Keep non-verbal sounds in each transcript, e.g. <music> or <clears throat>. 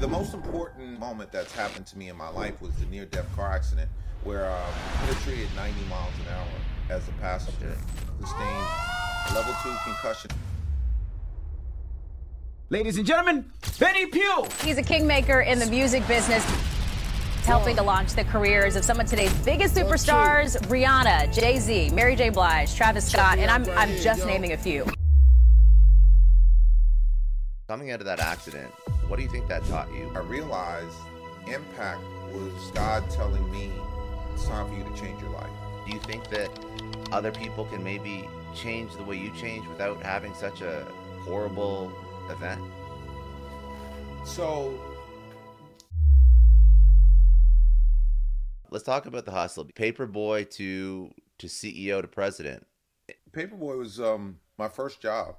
The most important moment that's happened to me in my life was the near death car accident where um, I hit a tree at 90 miles an hour as a passenger, sustained level two concussion. Ladies and gentlemen, Benny Pough. He's a kingmaker in the music business, helping to launch the careers of some of today's biggest superstars: Rihanna, Jay Z, Mary J. Blige, Travis Scott, and I'm I'm just naming a few. Coming out of that accident, what do you think that taught you? I realized impact was God telling me it's time for you to change your life. Do you think that other people can maybe change the way you change without having such a horrible event? So let's talk about the hustle. Paperboy to to CEO to president. Paperboy was um, my first job.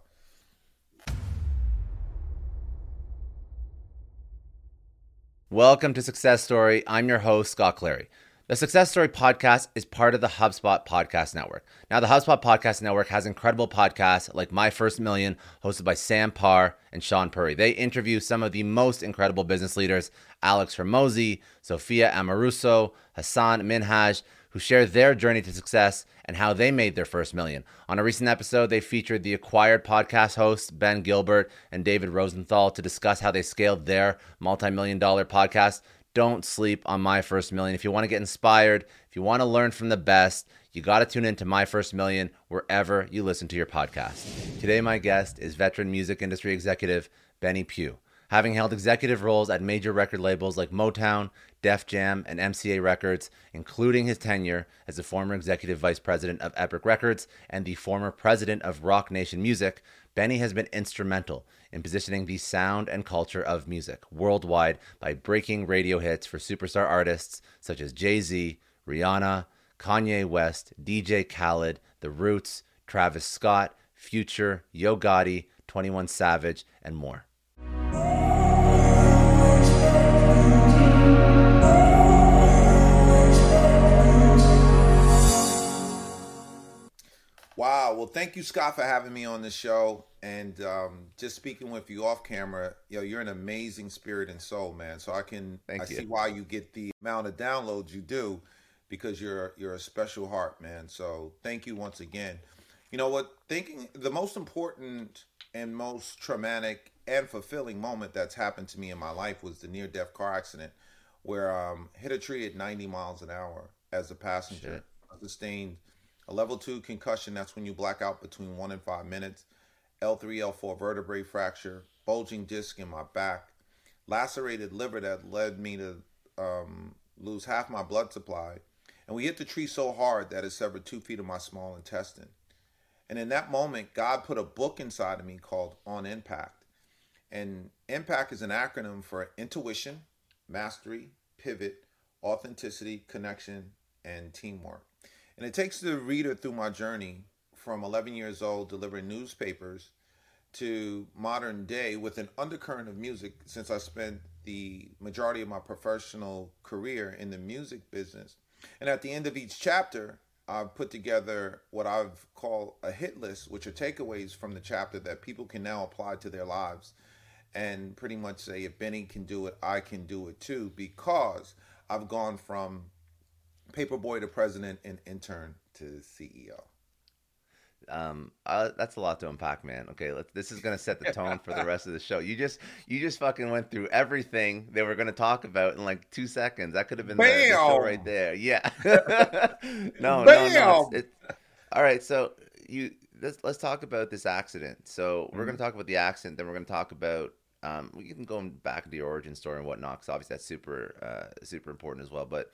Welcome to Success Story. I'm your host, Scott Clary. The Success Story podcast is part of the HubSpot Podcast Network. Now, the HubSpot Podcast Network has incredible podcasts like My First Million, hosted by Sam Parr and Sean Puri. They interview some of the most incredible business leaders Alex Hormozi, Sophia Amoruso, Hassan Minhaj, who share their journey to success and how they made their first million. On a recent episode, they featured the acquired podcast hosts Ben Gilbert and David Rosenthal to discuss how they scaled their multi million dollar podcast don't sleep on My First Million. If you want to get inspired, if you want to learn from the best, you got to tune into My First Million wherever you listen to your podcast. Today, my guest is veteran music industry executive Benny Pough. Having held executive roles at major record labels like Motown, Def Jam, and MCA Records, including his tenure as the former executive vice president of Epic Records and the former president of Roc Nation Music, Benny has been instrumental in positioning the sound and culture of music worldwide by breaking radio hits for superstar artists such as Jay Z, Rihanna, Kanye West, DJ Khaled, The Roots, Travis Scott, Future, Yo Gotti, 21 Savage, and more. Wow. Well, thank you, Scott, for having me on the show. And um, just speaking with you off camera, yo, you're an amazing spirit and soul, man. So I can Thank I you. see why you get the amount of downloads you do because you're you're a special heart, man. So thank you once again. You know what? Thinking the most important and most traumatic and fulfilling moment that's happened to me in my life was the near death car accident where um hit a tree at 90 miles an hour as a passenger. Sustained a level two concussion. That's when you black out between one and five minutes. L3, L4 vertebrae fracture, bulging disc in my back, lacerated liver that led me to um, lose half my blood supply. And we hit the tree so hard that it severed two feet of my small intestine. And in that moment, God put a book inside of me called On Impact. And impact is an acronym for intuition, mastery, pivot, authenticity, connection, and teamwork. And it takes the reader through my journey from 11 years old delivering newspapers to modern day with an undercurrent of music since I spent the majority of my professional career in the music business. And at the end of each chapter, I've put together what I've called a hit list, which are takeaways from the chapter that people can now apply to their lives and pretty much say, if Benny can do it, I can do it too, because I've gone from paperboy to president and intern to CEO. Um, uh, that's a lot to unpack, man. Okay, let's, this is gonna set the tone for the rest of the show. You just, you just fucking went through everything they were gonna talk about in like two seconds. That could have been the, the show right there. Yeah. <laughs> no, Bam! no, no. It's, it's, all right, so you let's let's talk about this accident. So we're mm-hmm. gonna talk about the accident, then we're gonna talk about um, we can go back to the origin story and whatnot, because obviously that's super, uh, super important as well. But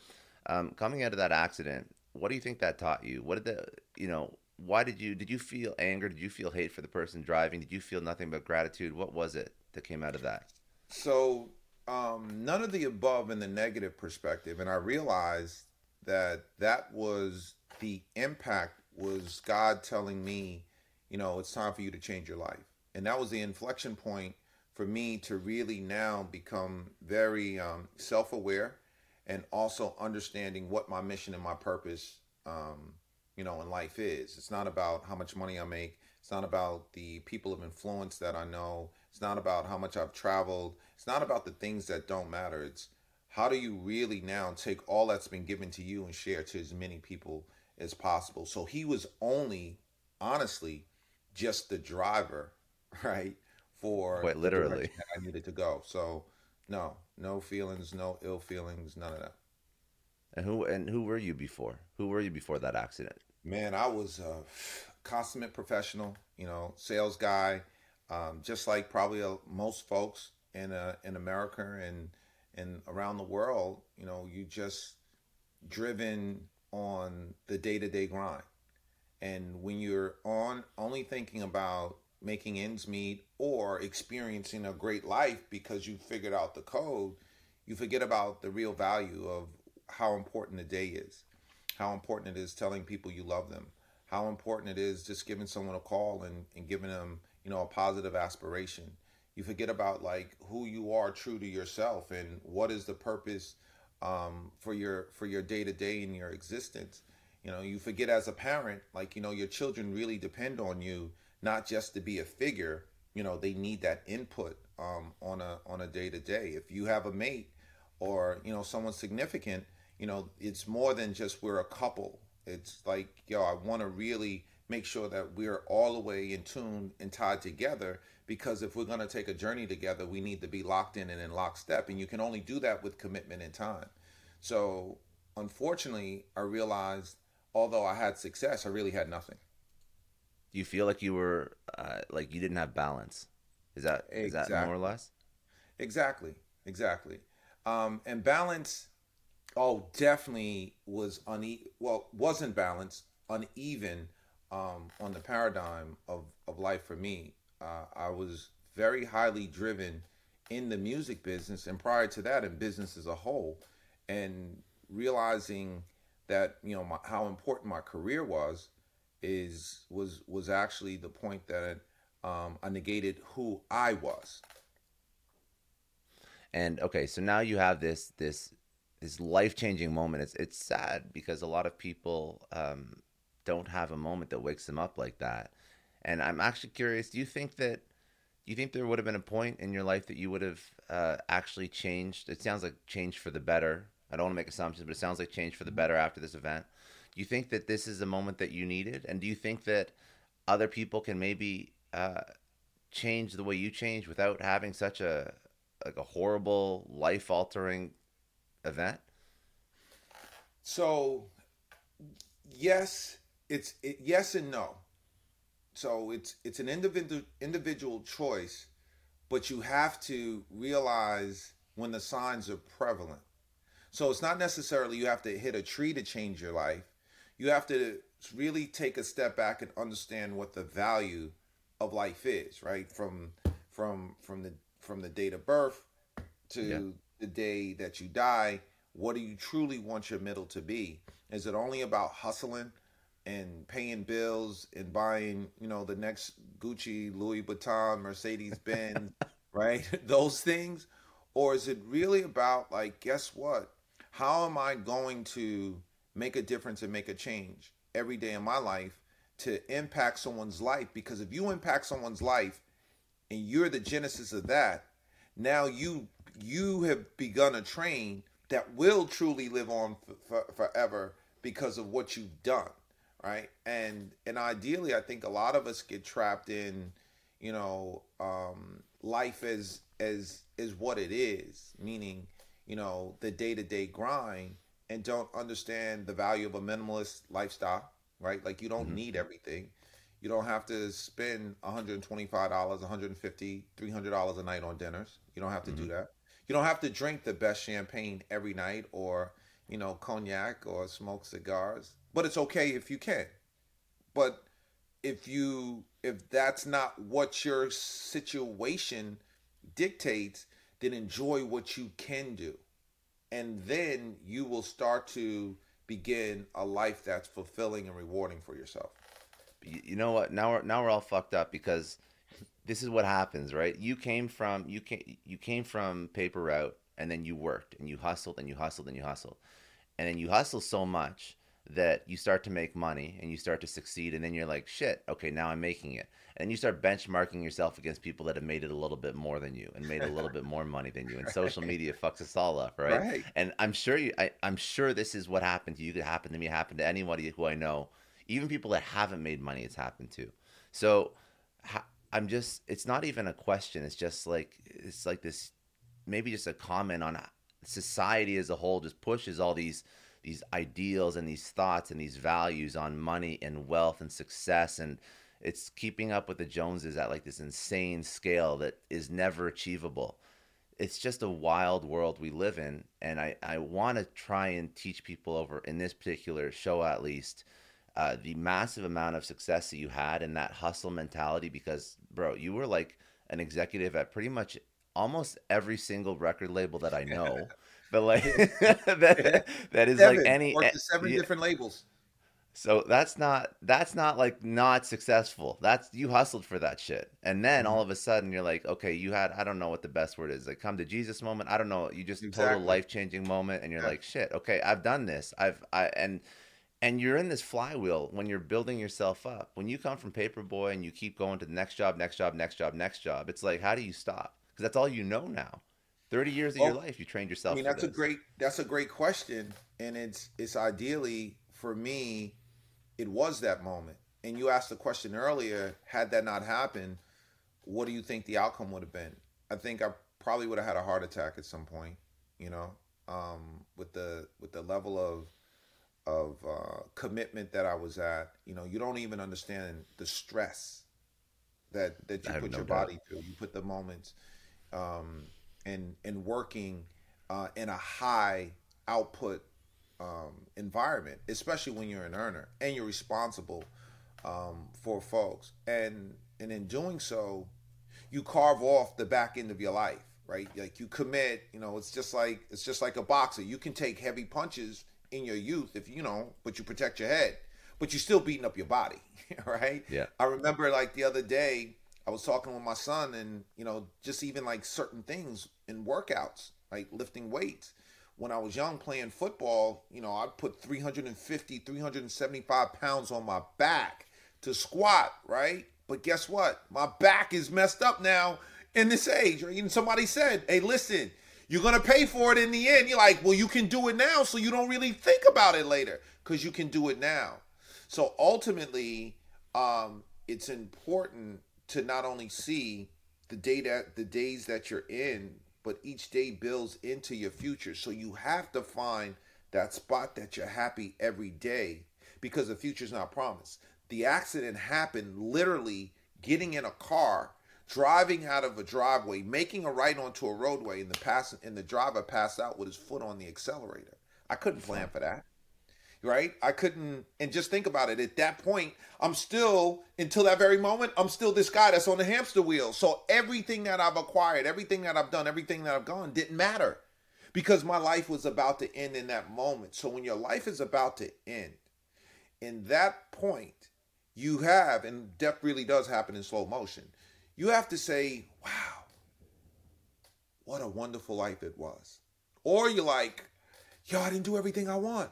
um, coming out of that accident, what do you think that taught you? What did the, you know, why did you, did you feel anger? Did you feel hate for the person driving? Did you feel nothing but gratitude? What was it that came out of that? So, um, none of the above in the negative perspective. And I realized that that was the impact was God telling me, you know, it's time for you to change your life. And that was the inflection point for me to really now become very um, self aware and also understanding what my mission and my purpose, um, you know, in life is. It's not about how much money I make. It's not about the people of influence that I know. It's not about how much I've traveled. It's not about the things that don't matter. It's how do you really now take all that's been given to you and share to as many people as possible. So he was only, honestly, just the driver, <laughs> right? for quite literally I needed to go. So no, no feelings, no ill feelings, none of that. And who and who were you before? Who were you before that accident? Man, I was a consummate professional, you know, sales guy, um, just like probably uh, most folks in uh, in America and and around the world. You know, you just driven on the day to day grind, and when you're on only thinking about making ends meet or experiencing a great life because you figured out the code, you forget about the real value of how important the day is, how important it is telling people you love them, how important it is just giving someone a call and, and giving them, you know, a positive aspiration. You forget about like who you are true to yourself and what is the purpose um, for your for your day to day in your existence. You know, you forget as a parent, like, you know, your children really depend on you not just to be a figure. You know, they need that input um, on a on a day to day. If you have a mate or you know someone significant, you know, it's more than just we're a couple. It's like, yo, I want to really make sure that we're all the way in tune and tied together because if we're going to take a journey together, we need to be locked in and in lockstep. And you can only do that with commitment and time. So, unfortunately, I realized although I had success, I really had nothing do you feel like you were uh, like you didn't have balance? Is that exactly. is that more or less? Exactly, exactly. Um, and balance, oh, definitely was une well wasn't balanced, uneven um, on the paradigm of of life for me. Uh, I was very highly driven in the music business, and prior to that, in business as a whole, and realizing that you know my, how important my career was is was was actually the point that um, I negated who I was. And okay, so now you have this this this life changing moment. It's it's sad because a lot of people um, don't have a moment that wakes them up like that. And I'm actually curious. Do you think that do you think there would have been a point in your life that you would have uh, actually changed? It sounds like changed for the better. I don't want to make assumptions, but it sounds like changed for the better after this event. Do you think that this is a moment that you needed? And do you think that other people can maybe uh, change the way you change without having such a like a horrible life altering event? So yes, it's it, yes and no. So it's it's an individual individual choice, but you have to realize when the signs are prevalent. So it's not necessarily you have to hit a tree to change your life you have to really take a step back and understand what the value of life is, right? From from from the from the date of birth to Yeah. the day that you die, what do you truly want your middle to be? Is it only about hustling and paying bills and buying, you know, the next Gucci, Louis Vuitton, Mercedes <laughs> Benz, right? <laughs> Those things? Or is it really about like, guess what? How am I going to make a difference and make a change every day in my life to impact someone's life? Because if you impact someone's life and you're the genesis of that, now you you have begun a train that will truly live on forever because of what you've done right and and ideally i think a lot of us get trapped in you know um life as as is what it is meaning you know the day-to-day grind and don't understand the value of a minimalist lifestyle right? Like you don't mm-hmm. need everything. You don't have to spend $125 $150 $300 a night on dinners. You don't have to do mm-hmm. that. You don't have to drink the best champagne every night or you know cognac or smoke cigars but it's okay if you can. But if you if that's not what your situation dictates then enjoy what you can do and then you will start to begin a life that's fulfilling and rewarding for yourself you, know what? Now we're now we're all fucked up because this is what happens, right? You came from you came you came from paper route, and then you worked and you hustled and you hustled and you hustled, and then you hustle so much that you start to make money and you start to succeed, and then you're like, shit, okay, now I'm making it, and you start benchmarking yourself against people that have made it a little bit more than you and made a little bit more money than you, and <laughs> social media fucks us all up, right? Right. And I'm sure you, I, I'm sure this is what happened to you. Could happen to me. Happen to anybody who I know. Even people that haven't made money, it's happened to. So I'm just. It's not even a question. It's just like it's like this. Maybe just a comment on society as a whole. Just pushes all these these ideals and these thoughts and these values on money and wealth and success and it's keeping up with the Joneses at like this insane scale that is never achievable. It's just a wild world we live in and i, I want to try and teach people over in this particular show at least uh, the massive amount of success that you had and that hustle mentality because bro you were like an executive at pretty much almost every single record label that i know <laughs> but like <laughs> <laughs> that, that is like any seven yeah. different labels So that's not that's not like not successful. That's you hustled for that shit. And then Mm-hmm. all of a sudden you're like, okay, you had I don't know what the best word is. Like come to Jesus moment. I don't know. You just total life-changing moment and you're Yeah. like, shit, okay, I've done this. I've I and and you're in this flywheel when you're building yourself up. When you come from paperboy and you keep going to the next job, next job, next job, next job, it's like how do you stop? Cuz that's all you know now. 30 years of your life you trained yourself I mean, that's a great that's a great question, and it's it's ideally for me, it was that moment. And you asked the question earlier: had that not happened, what do you think the outcome would have been? I think I probably would have had a heart attack at some point. You know, um, with the with the level of of uh, commitment that I was at. You know, you don't even understand the stress that that you put no your doubt. body through. You put the moments um, and and working uh, in a high output um, environment, especially when you're an earner and you're responsible um, for folks. And and in doing so, you carve off the back end of your life, right? Like you commit. You know, it's just like it's just like a boxer. You can take heavy punches in your youth if you know, but you protect your head. But you're still beating up your body, <laughs> right? Yeah. I remember like the other day, I was talking with my son, and you know, just even like certain things in workouts, like lifting weights. When I was young playing football, you know, I'd put 350, 375 pounds on my back to squat, right? But guess what? My back is messed up now in this age. Right? And somebody said, hey, listen, you're going to pay for it in the end. You're like, well, you can do it now, so you don't really think about it later because you can do it now. So ultimately, um, it's important to not only see the day that the days that you're in, but each day builds into your future. So you have to find that spot that you're happy every day because the future's not promised. The accident happened literally getting in a car, driving out of a driveway, making a right onto a roadway, and the pass and the driver passed out with his foot on the accelerator. I couldn't plan for that right? I couldn't, and just think about it. At that point, I'm still, until that very moment, I'm still this guy that's on the hamster wheel. So everything that I've acquired, everything that I've done, everything that I've gone didn't matter because my life was about to end in that moment. So when your life is about to end, in that point, you have, and death really does happen in slow motion, you have to say, wow, what a wonderful life it was. Or you're like, yo, I didn't do everything I want,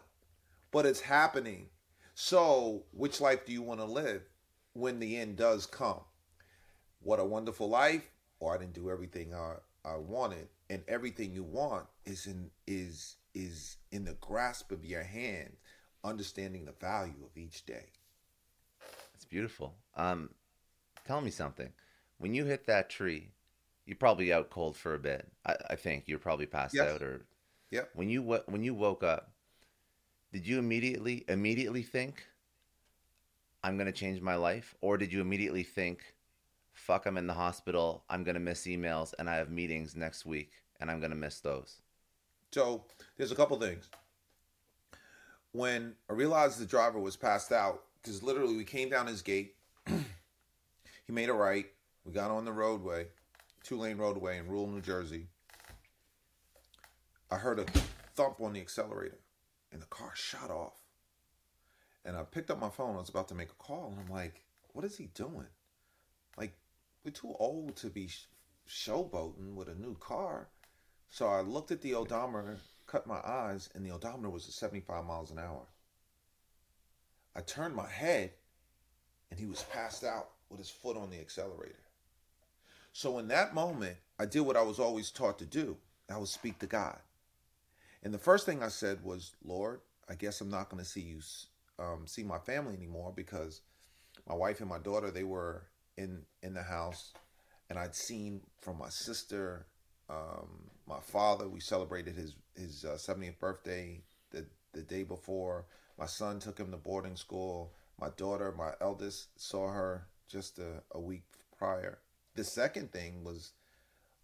but it's happening. So, which life do you want to live when the end does come? What a wonderful life, or I didn't do everything I, I wanted, and everything you want is in is is in the grasp of your hand, understanding the value of each day. It's beautiful. Um, tell me something. When you hit that tree, you're probably out cold for a bit. I, I think you're probably passed Yes. out, or Yep. when you when you woke up, did you immediately immediately think, "I'm gonna change my life," or did you immediately think, "Fuck, I'm in the hospital. I'm gonna miss emails, and I have meetings next week, and I'm gonna miss those." So there's a couple things. When I realized the driver was passed out, because literally we came down his gate, <clears throat> he made a right. We got on the roadway, two lane roadway in rural New Jersey. I heard a thump on the accelerator, and the car shot off. And I picked up my phone. I was about to make a call, and I'm like, "What is he doing? Like, we're too old to be sh- showboating with a new car." So I looked at the odometer, cut my eyes, and the odometer was at 75 miles an hour. I turned my head, and he was passed out with his foot on the accelerator. So in that moment, I did what I was always taught to do. I would speak to God. And the first thing I said was, Lord, I guess I'm not going to see you, um, see my family anymore because my wife and my daughter, they were in in the house, and I'd seen from my sister, um, my father. We celebrated his his uh, 70th birthday the the day before. My son took him to boarding school. My daughter, my eldest, saw her just a, a week prior. The second thing was,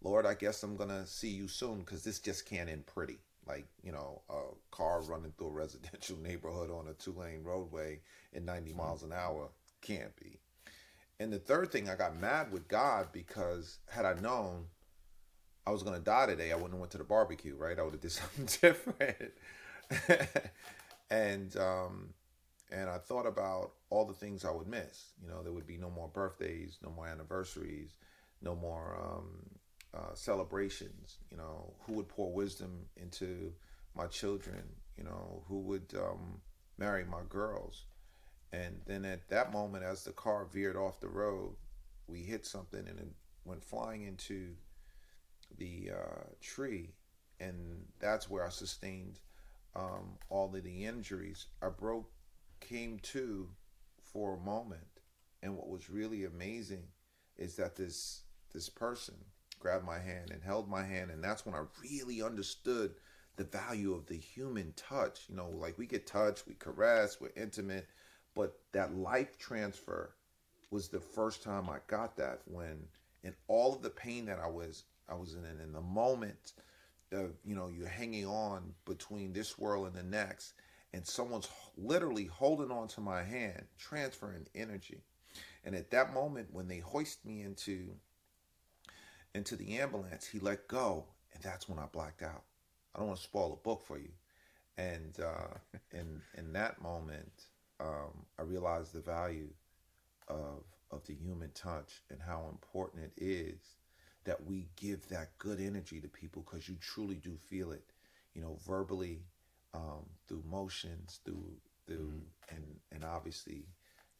Lord, I guess I'm gonna see you soon because this just can't end pretty. Like you know, a car running through a residential <laughs> neighborhood on a two lane roadway at 90 miles an hour can't be. And the third thing, I got mad with God because had I known I was gonna die today, I wouldn't have went to the barbecue, right? I would have did <laughs> something different. <laughs> and um, and I thought about all the things I would miss. You know, there would be no more birthdays, no more anniversaries, no more um, uh, celebrations. You know, who would pour wisdom into my children? You know, who would um, marry my girls? And then at that moment, as the car veered off the road, we hit something and it went flying into the uh, tree. And that's where I sustained um, all of the injuries. I broke, came to for a moment. And what was really amazing is that this this person grabbed my hand and held my hand. And that's when I really understood the value of the human touch. You know, like we get touched, we caress, we're intimate but that life transfer was the first time I got that when in all of the pain that I was I was in in the moment of you know you're hanging on between this world and the next and someone's literally holding on to my hand transferring energy and at that moment when they hoist me into into the ambulance he let go and that's when I blacked out. I don't want to spoil a book for you. And uh <laughs> in in that moment um, I realized the value of of the human touch and how important it is that we give that good energy to people because you truly do feel it, you know, verbally, um, through motions, through through and and obviously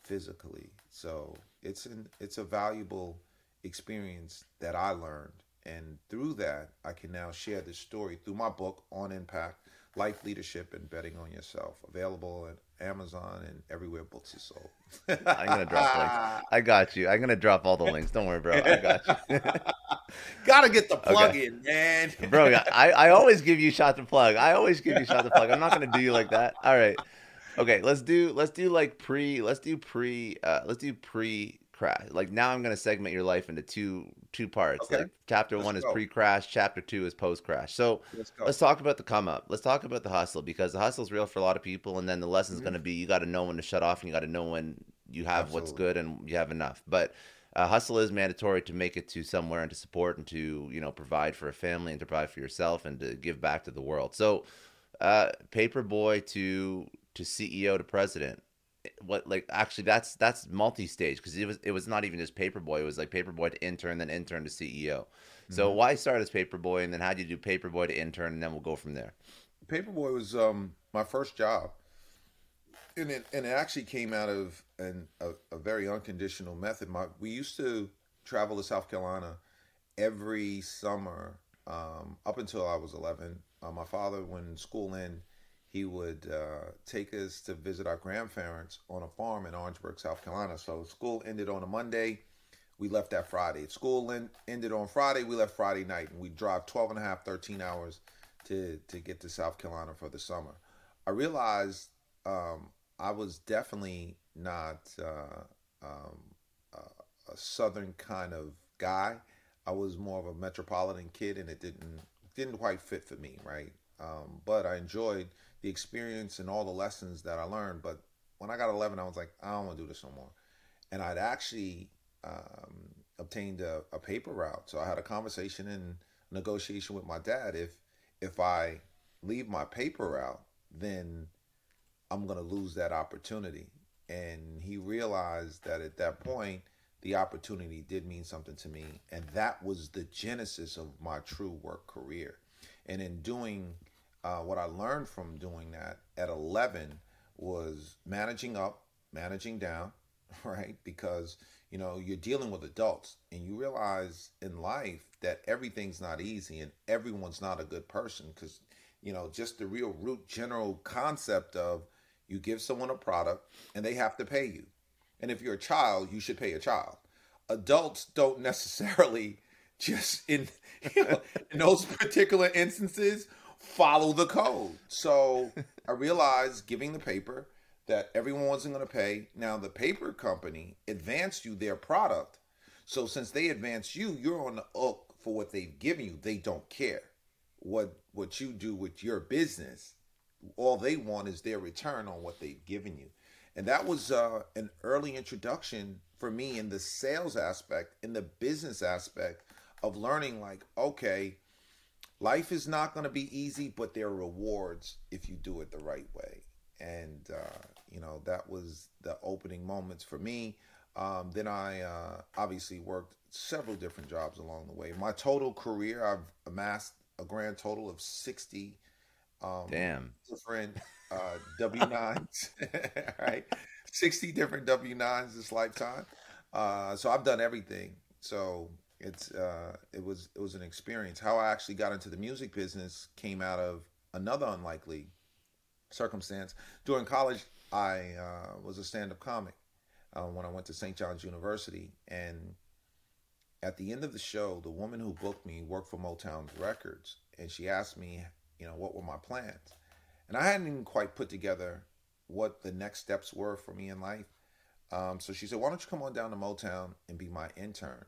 physically. So it's an it's a valuable experience that I learned, and through that I can now share this story through my book on impact. Life Leadership and Betting on Yourself, available at Amazon and everywhere books are sold. I'm gonna drop links. I got you. I'm gonna drop all the links. Don't worry, bro. I got you. <laughs> Gotta get the plug Okay. in, man. bro. I, I always give you shot to plug. I always give you shot to plug. I'm not gonna do you like that. All right. Okay, let's do let's do like pre let's do pre uh let's do pre crash. Like now, I'm going to segment your life into two two parts. Okay. Like chapter Let's one is pre crash. Chapter two is post crash. So Let's let's talk about the come up. Let's talk about the hustle because the hustle is real for a lot of people, and then the lesson's Mm-hmm. going to be you got to know when to shut off, and you got to know when you have what's good and you have enough. But uh, hustle is mandatory to make it to somewhere and to support and to you know provide for a family and to provide for yourself and to give back to the world. So, uh, paper boy to to CEO to president. What like actually that's that's multi-stage because it was it was not even just paperboy it was like paperboy to intern then intern to CEO. So why start as paperboy and then how do you do paperboy to intern and then we'll go from there. Paperboy was um, my first job, and it and it actually came out of an a, a very unconditional method. My we used to travel to South Carolina every summer um, up until I was eleven. Uh, my father, when school ended, he would uh, take us to visit our grandparents on a farm in Orangeburg, South Carolina. So school ended on a Monday. We left that Friday. School en- ended on Friday. We left Friday night. And we drive 12 and a half, 13 hours to, to get to South Carolina for the summer. I realized um, I was definitely not uh, um, uh, a southern kind of guy. I was more of a metropolitan kid, and it didn't didn't quite fit for me, right? Um, but I enjoyed the experience and all the lessons that I learned. But when I got 11, I was like, I don't want to do this no more. And I'd actually um, obtained a, a paper route, so I had a conversation and negotiation with my dad. If if I leave my paper route, then I'm gonna lose that opportunity. And he realized that at that point, the opportunity did mean something to me, and that was the genesis of my true work career. And in doing uh, what I learned from doing that at 11 was managing up, managing down, <laughs> right? Because you know you're dealing with adults, and you realize in life that everything's not easy, and everyone's not a good person. Because you know just the real root general concept of you give someone a product and they have to pay you. And if you're a child, you should pay a child. Adults don't <laughs> necessarily just in you know, in those particular instances follow the code. So I realized giving the paper that everyone wasn't going to pay. Now the paper company advanced you their product. So since they advanced you, you're on the hook for what they've given you. They don't care what what you do with your business. All they want is their return on what they've given you. And that was uh, an early introduction for me in the sales aspect, in the business aspect of learning like, okay, life is not going to be easy, but there are rewards if you do it the right way. And, uh, you know, that was the opening moments for me. Um, then I uh, obviously worked several different jobs along the way. My total career, I've amassed a grand total of 60 um, Damn. different uh, W nines, <laughs> right? Sixty different W nines this lifetime. Uh, so I've done everything. So it's uh, it was it was an experience. How I actually got into the music business came out of another unlikely circumstance. During college, I uh, was a stand up comic uh, when I went to St. John's University, and at the end of the show, the woman who booked me worked for Motown Records, and she asked me, you know, what were my plans, and I hadn't even quite put together what the next steps were for me in life. Um, so she said, "Why don't you come on down to Motown and be my intern?"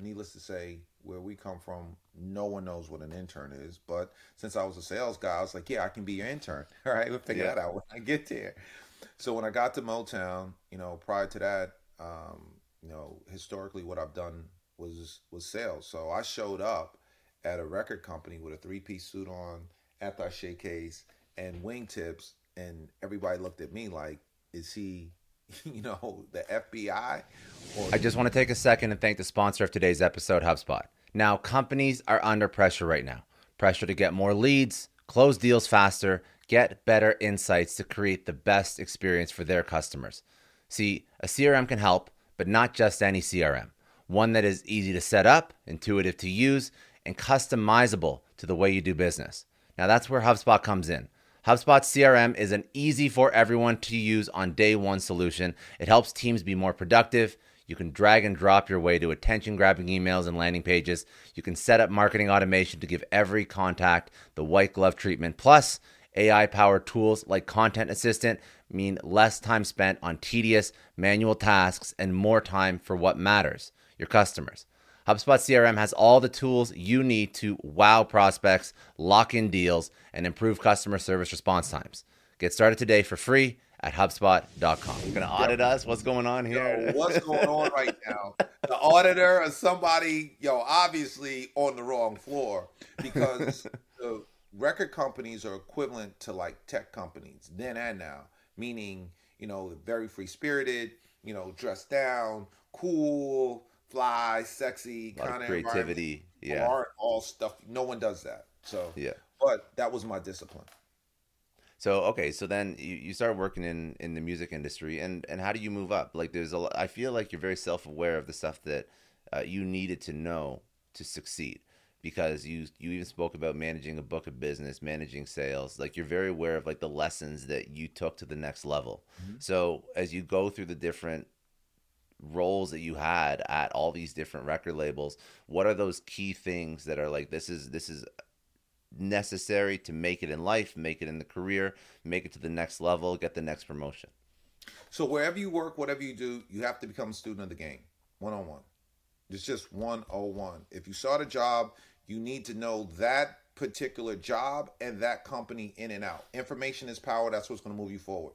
Needless to say, where we come from, no one knows what an intern is. But since I was a sales guy, I was like, "Yeah, I can be your intern." <laughs> All right, we'll figure Yeah. that out when I get there. So when I got to Motown, you know, prior to that, um, you know, historically, what I've done was was sales. So I showed up at a record company with a three piece suit on, attaché case, and wingtips, and everybody looked at me like, "Is he, <laughs> you know, the FBI?" Or I just want to take a second and thank the sponsor of today's episode, HubSpot. Now, companies are under pressure right now pressure to get more leads, close deals faster, get better insights to create the best experience for their customers. See, a CRM can help, but not just any CRM. One that is easy to set up, intuitive to use, and customizable to the way you do business. Now, that's where HubSpot comes in. HubSpot CRM is an easy for everyone to use on day one solution. It helps teams be more productive. You can drag and drop your way to attention grabbing emails and landing pages. You can set up marketing automation to give every contact the white glove treatment. Plus, AI powered tools like Content Assistant mean less time spent on tedious manual tasks and more time for what matters your customers. HubSpot CRM has all the tools you need to wow prospects, lock in deals, and improve customer service response times. Get started today for free at HubSpot.com. You're gonna audit us? What's going on here? Yo, what's going on right now? The auditor or somebody, yo, obviously on the wrong floor because <laughs> the record companies are equivalent to like tech companies then and now, meaning you know very free spirited, you know, dressed down, cool, fly, sexy, kind of creativity, yeah, art, all stuff. No one does that. So yeah, but that was my discipline. So okay, so then you, you start working in in the music industry, and and how do you move up? Like there's a, I feel like you're very self aware of the stuff that uh, you needed to know to succeed, because you you even spoke about managing a book of business, managing sales. Like you're very aware of like the lessons that you took to the next level. Mm-hmm. So as you go through the different roles that you had at all these different record labels, what are those key things that are like this is this is necessary to make it in life, make it in the career, make it to the next level, get the next promotion. So wherever you work, whatever you do, you have to become a student of the game, one on one. It's just one on one. If you start a job, you need to know that particular job and that company in and out. Information is power. That's what's going to move you forward.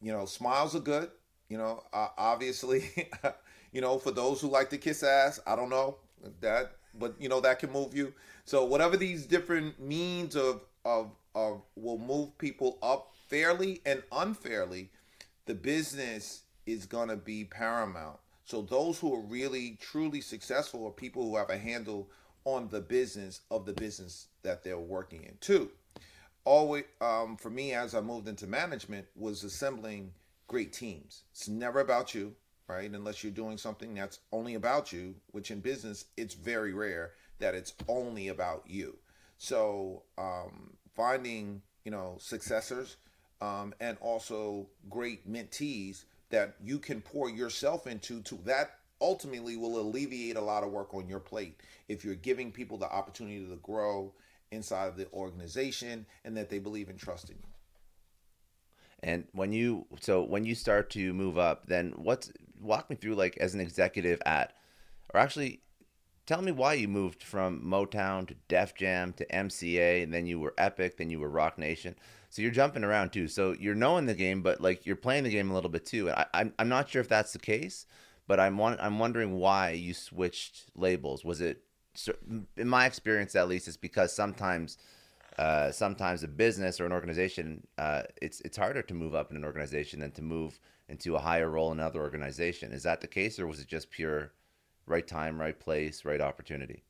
You know, smiles are good. You know, uh, obviously, <laughs> you know, for those who like to kiss ass, I don't know that, but you know that can move you. So whatever these different means of of of will move people up fairly and unfairly, the business is gonna be paramount. So those who are really truly successful are people who have a handle on the business of the business that they're working in too. Always um, for me as I moved into management was assembling great teams. It's never about you, right? Unless you're doing something that's only about you, which in business it's very rare that it's only about you. So um, finding you know successors um, and also great mentees that you can pour yourself into to that ultimately will alleviate a lot of work on your plate if you're giving people the opportunity to grow inside of the organization and that they believe and trust in you. And when you so when you start to move up, then what's walk me through like as an executive at or actually tell me why you moved from Motown to Def Jam to MCA, and then you were Epic, then you were Roc Nation. So you're jumping around too. So you're knowing the game, but like you're playing the game a little bit too. And I, I'm I'm not sure if that's the case, but I'm I'm wondering why you switched labels. Was it in my experience at least? It's because sometimes. Uh, sometimes a business or an organization, uh, it's it's harder to move up in an organization than to move into a higher role in another organization. Is that the case, or was it just pure right time, right place, right opportunity?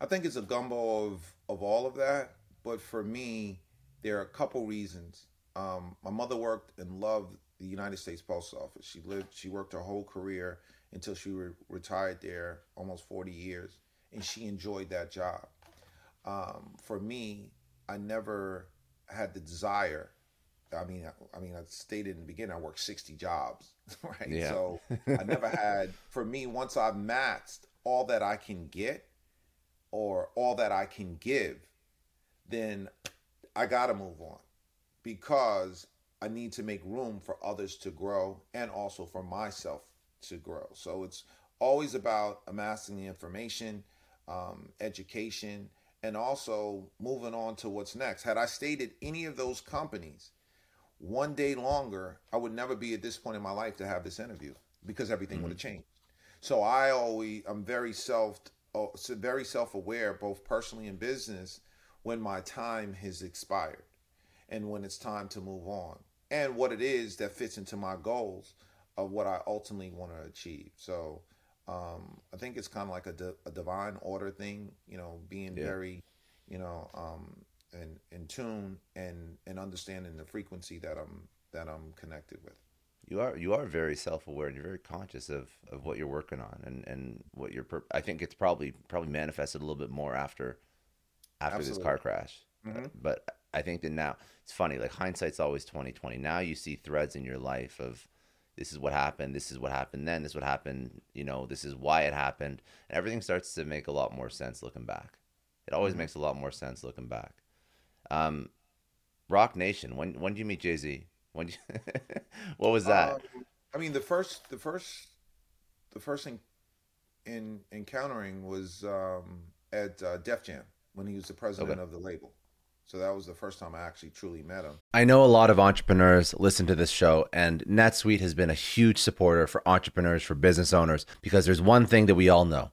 I think it's a gumbo of of all of that. But for me, there are a couple reasons. Um, my mother worked and loved the United States Post Office. She lived, she worked her whole career until she re- retired there, almost 40 years, and she enjoyed that job. Um, for me, I never had the desire I mean, I, I, mean, I stated in the beginning, I worked 60 jobs, <laughs> right? Yeah. So I never had, for me, once I've maxed all that I can get or all that I can give, then I got to move on because I need to make room for others to grow and also for myself to grow. So it's always about amassing the information, um, education, and also moving on to what's next. Had I stayed at any of those companies, one day longer, I would never be at this point in my life to have this interview because everything mm-hmm. would have changed. So I always, I'm very self, oh, very self-aware, both personally and business, when my time has expired, and when it's time to move on, and what it is that fits into my goals of what I ultimately want to achieve. So um, I think it's kind of like a, di- a divine order thing, you know, being yeah. very, you know, um, and in tune and and understanding the frequency that I'm that I'm connected with. You are you are very self aware and you're very conscious of, of what you're working on and, and what you're. Per- I think it's probably probably manifested a little bit more after after Absolutely. this car crash. Mm-hmm. But I think that now it's funny. Like hindsight's always twenty twenty. Now you see threads in your life of this is what happened. This is what happened then. This is what happened. You know, this is why it happened. And everything starts to make a lot more sense looking back. It always mm-hmm. makes a lot more sense looking back. Um, Roc Nation. When when did you meet Jay Z? When you, <laughs> what was that? Um, I mean, the first, the first, the first thing in encountering was um, at uh, Def Jam when he was the president Okay. of the label. So that was the first time I actually truly met him. I know a lot of entrepreneurs listen to this show, and NetSuite has been a huge supporter for entrepreneurs, for business owners, because there's one thing that we all know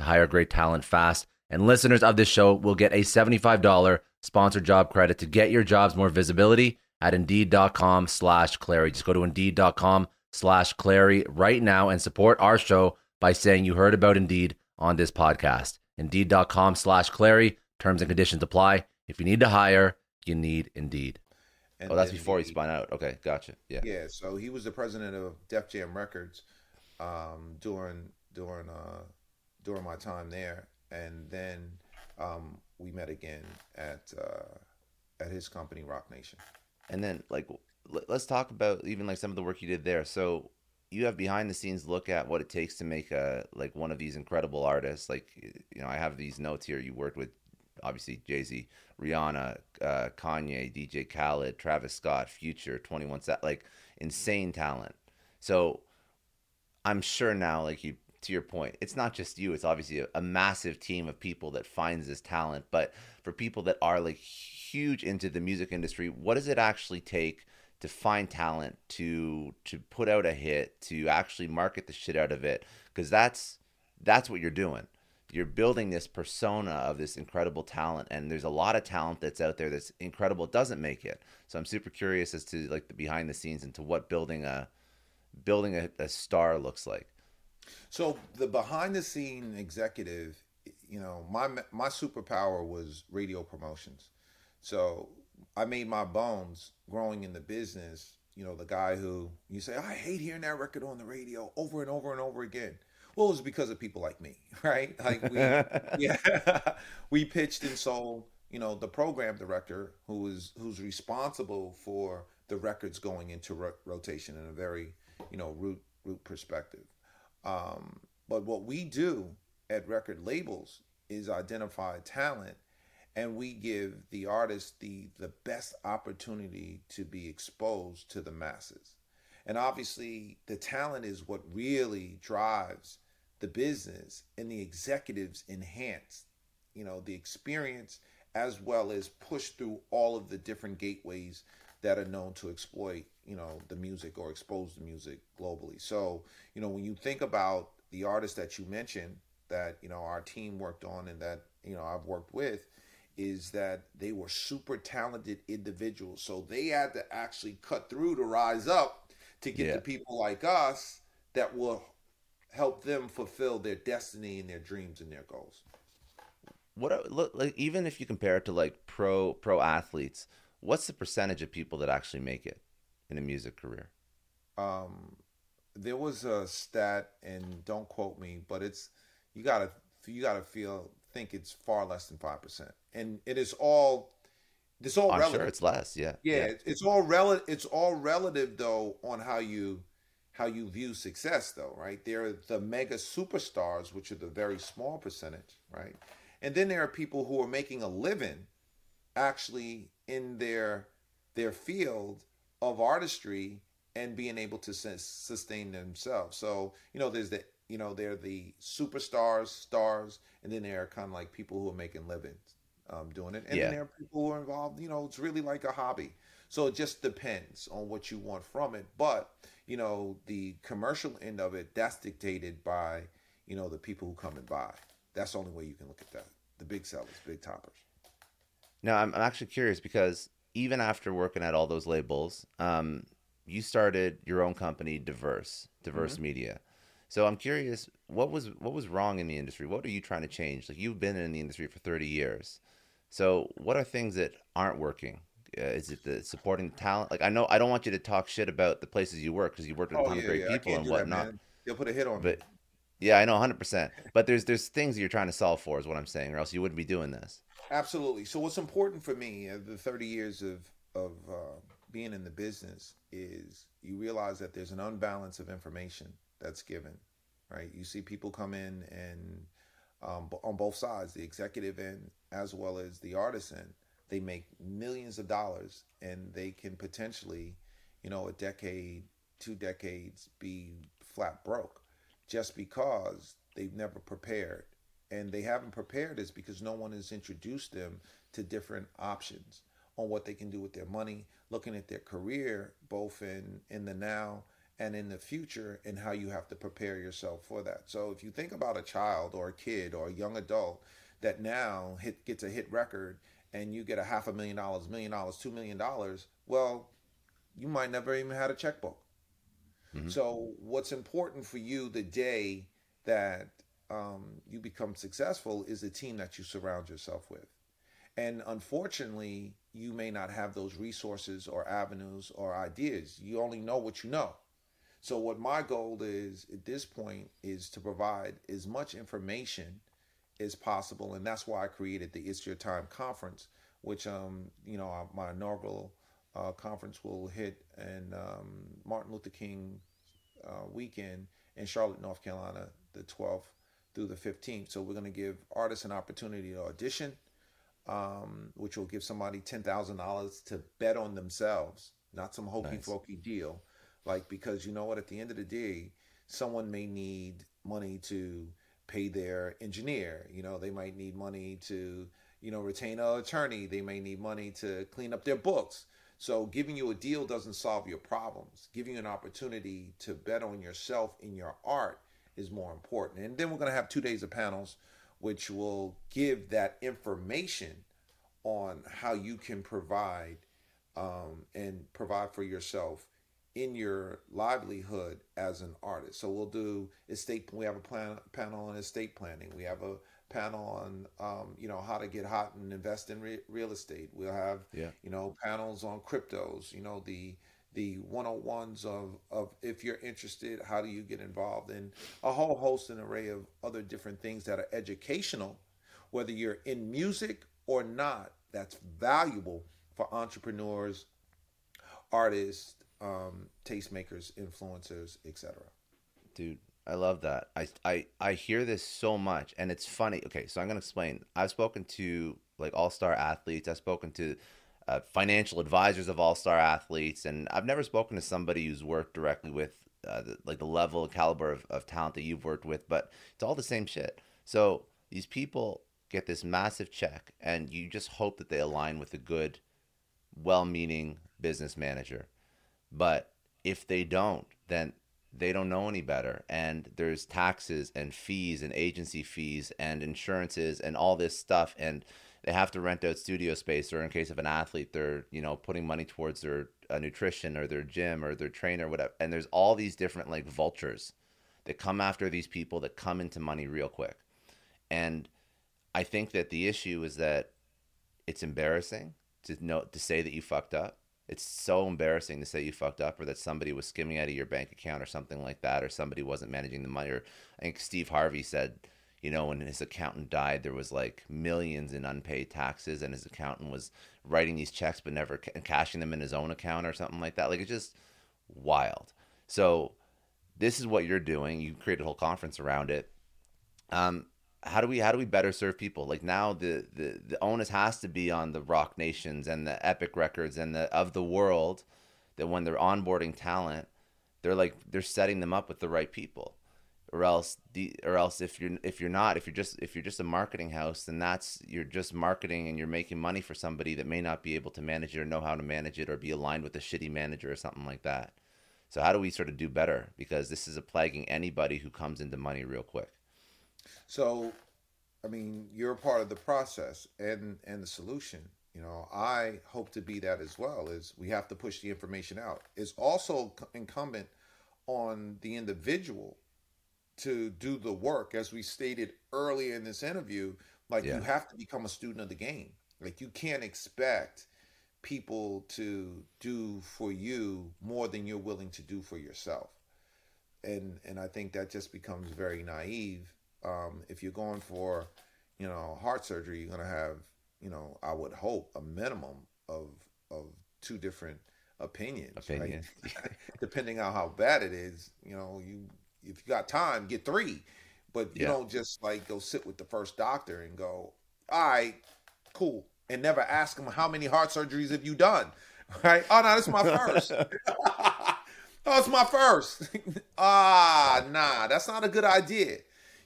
to hire great talent fast. And listeners of this show will get a $75 sponsored job credit to get your jobs more visibility at Indeed.com slash Clary. Just go to Indeed.com slash Clary right now and support our show by saying you heard about Indeed on this podcast. Indeed.com slash Clary. Terms and conditions apply. If you need to hire, you need Indeed. And oh, that's before he the- spun out. Okay, gotcha. Yeah. Yeah, so he was the president of Def Jam Records um, during during uh, during my time there, and then um, we met again at uh, at his company Roc Nation. And then, like, let's talk about even like some of the work you did there. So you have behind the scenes look at what it takes to make a like one of these incredible artists. Like, you know, I have these notes here. You worked with obviously Jay Z, Rihanna, uh, Kanye, DJ Khaled, Travis Scott, Future, Twenty One Savage, like insane talent. So I'm sure now, like you to your point, it's not just you. It's obviously a, a massive team of people that finds this talent. But for people that are like huge into the music industry, what does it actually take to find talent to to put out a hit, to actually market the shit out of it? Because that's that's what you're doing. You're building this persona of this incredible talent, and there's a lot of talent that's out there that's incredible doesn't make it. So I'm super curious as to like the behind the scenes and to what building a building a, a star looks like. So the behind the scene executive, you know, my my superpower was radio promotions. So I made my bones growing in the business. You know, the guy who you say, I hate hearing that record on the radio over and over and over again. Well, it was because of people like me, <laughs> right? Like we, <laughs> yeah, <laughs> we pitched and sold. You know, the program director who is who's responsible for the records going into ro- rotation in a very, you know, root root perspective. Um, but what we do at record labels is identify talent and we give the artist the the best opportunity to be exposed to the masses. And obviously the talent is what really drives the business and the executives enhance, you know, the experience as well as push through all of the different gateways that are known to exploit, you know, the music or expose the music globally. So, you know, when you think about the artists that you mentioned that, you know, our team worked on and that, you know, I've worked with, is that they were super talented individuals. So they had to actually cut through to rise up to get Yeah. the people like us that will help them fulfill their destiny and their dreams and their goals. What look like even if you compare it to like pro pro athletes, what's the percentage of people that actually make it in a music career? um, there was a stat, and don't quote me, but it's you gotta you gotta feel think it's far less than five percent, and it is all it's all I'm relative. sure it's less. Yeah. yeah, it- it's all relative. It's all relative though on how you how you view success though, right? There are the mega superstars, which are the very small percentage, right? And then there are people who are making a living actually in their their field of artistry and being able to sustain themselves. So, you know, there's the you know, they're the superstars, stars, and then there are kind of like people who are making livings um, doing it, and Yeah. then there are people who are involved. You know, it's really like a hobby. So it just depends on what you want from it. But you know, the commercial end of it, that's dictated by you know the people who come and buy. That's the only way you can look at that. The big sellers, big toppers. Now, I'm, I'm actually curious because even after working at all those labels, um, you started your own company, DVERSE, DVERSE Media. So I'm curious, what was what was wrong in the industry? What are you trying to change? Like you've been in the industry for 30 years. So what are things that aren't working? Uh, is it the supporting talent? Like I know I don't want you to talk shit about the places you work because you worked with a ton of great Oh, I people and that, whatnot. man. They'll put a hit on But me. Yeah, I know 100%. But there's there's things you're trying to solve for is what I'm saying, or else you wouldn't be doing this. Absolutely. So what's important for me, uh, the 30 years of of uh, being in the business, is you realize that there's an unbalance of information that's given, right? You see people come in and um, on both sides, the executive end as well as the artisan, they make millions of dollars, and they can potentially, you know, a decade, two decades, be flat broke, just because they've never prepared. And they haven't prepared is because no one has introduced them to different options on what they can do with their money looking at their career both in in the now and in the future and how you have to prepare yourself for that. So if you think about a child or a kid or a young adult that now hit gets a hit record and you get a half a million dollars million dollars two million dollars well you might never even had a checkbook so what's important for you the day that um, you become successful is the team that you surround yourself with. And unfortunately, you may not have those resources or avenues or ideas. You only know what you know. So what my goal is at this point is to provide as much information as possible, and that's why I created the It's Your Time conference, which um you know my inaugural uh, conference will hit in um, Martin Luther King uh, weekend in Charlotte, North Carolina, the 12th through the 15th. So we're going to give artists an opportunity to audition, um, which will give somebody $10,000 to bet on themselves, not some hokey Nice. pokey deal. Like, because you know what, at the end of the day, someone may need money to pay their engineer. You know, they might need money to, you know, retain an attorney. They may need money to clean up their books. So giving you a deal doesn't solve your problems. Giving you an opportunity to bet on yourself in your art is more important. And then we're going to have two days of panels, which will give that information on how you can provide um, and provide for yourself in your livelihood as an artist. So we'll do estate. We have a plan panel on estate planning. We have a panel on um, you know how to get hot and invest in re- real estate. We'll have Yeah. you know panels on cryptos. You know the the 101s of of if you're interested, how do you get involved in a whole host and array of other different things that are educational, whether you're in music or not. That's valuable for entrepreneurs, artists, um, tastemakers, influencers, etc. Dude, I love that. I, I I hear this so much, and it's funny. Okay, so I'm gonna explain. I've spoken to like all star athletes. I've spoken to uh, financial advisors of all star athletes, and I've never spoken to somebody who's worked directly with uh, the, like the level caliber of, of talent that you've worked with. But it's all the same shit. So these people get this massive check, and you just hope that they align with a good, well-meaning business manager. But if they don't, then they don't know any better. And there's taxes and fees and agency fees and insurances and all this stuff. And they have to rent out studio space. Or in case of an athlete, they're, you know, putting money towards their uh, nutrition or their gym or their trainer, or whatever. And there's all these different like vultures that come after these people that come into money real quick. And I think that the issue is that it's embarrassing to know to say that you fucked up. It's so embarrassing to say you fucked up or that somebody was skimming out of your bank account or something like that or somebody wasn't managing the money or I think Steve Harvey said, you know, when his accountant died there was like millions in unpaid taxes and his accountant was writing these checks but never ca- cashing them in his own account or something like that. Like it's just wild. So this is what you're doing. You create a whole conference around it. Um, how do we how do we better serve people? Like now the, the the onus has to be on the Roc Nations and the Epic Records and the of the world that when they're onboarding talent, they're like they're setting them up with the right people. or else the or else if you're if you're not if you're just if you're just a marketing house then that's you're just marketing and you're making money for somebody that may not be able to manage it or know how to manage it or be aligned with a shitty manager or something like that so how do we sort of do better because this is a plaguing anybody who comes into money real quick So, I mean, you're a part of the process and and the solution. You know, I hope to be that as well. Is we have to push the information out. It's also incumbent on the individual to do the work, as we stated earlier in this interview. Like Yeah. you have to become a student of the game. Like you can't expect people to do for you more than you're willing to do for yourself and and I think that just becomes very naive. Um, if you're going for, you know, heart surgery, you're gonna have, you know, I would hope a minimum of of two different opinions, Opinions. right? <laughs> Depending on how bad it is, you know, you if you got time, get three, but you Yeah. don't just like go sit with the first doctor and go, all right, cool, and never ask them how many heart surgeries have you done, <laughs> right? Oh no, this is my first. <laughs> Oh, it's my first. ah, nah, that's not a good idea.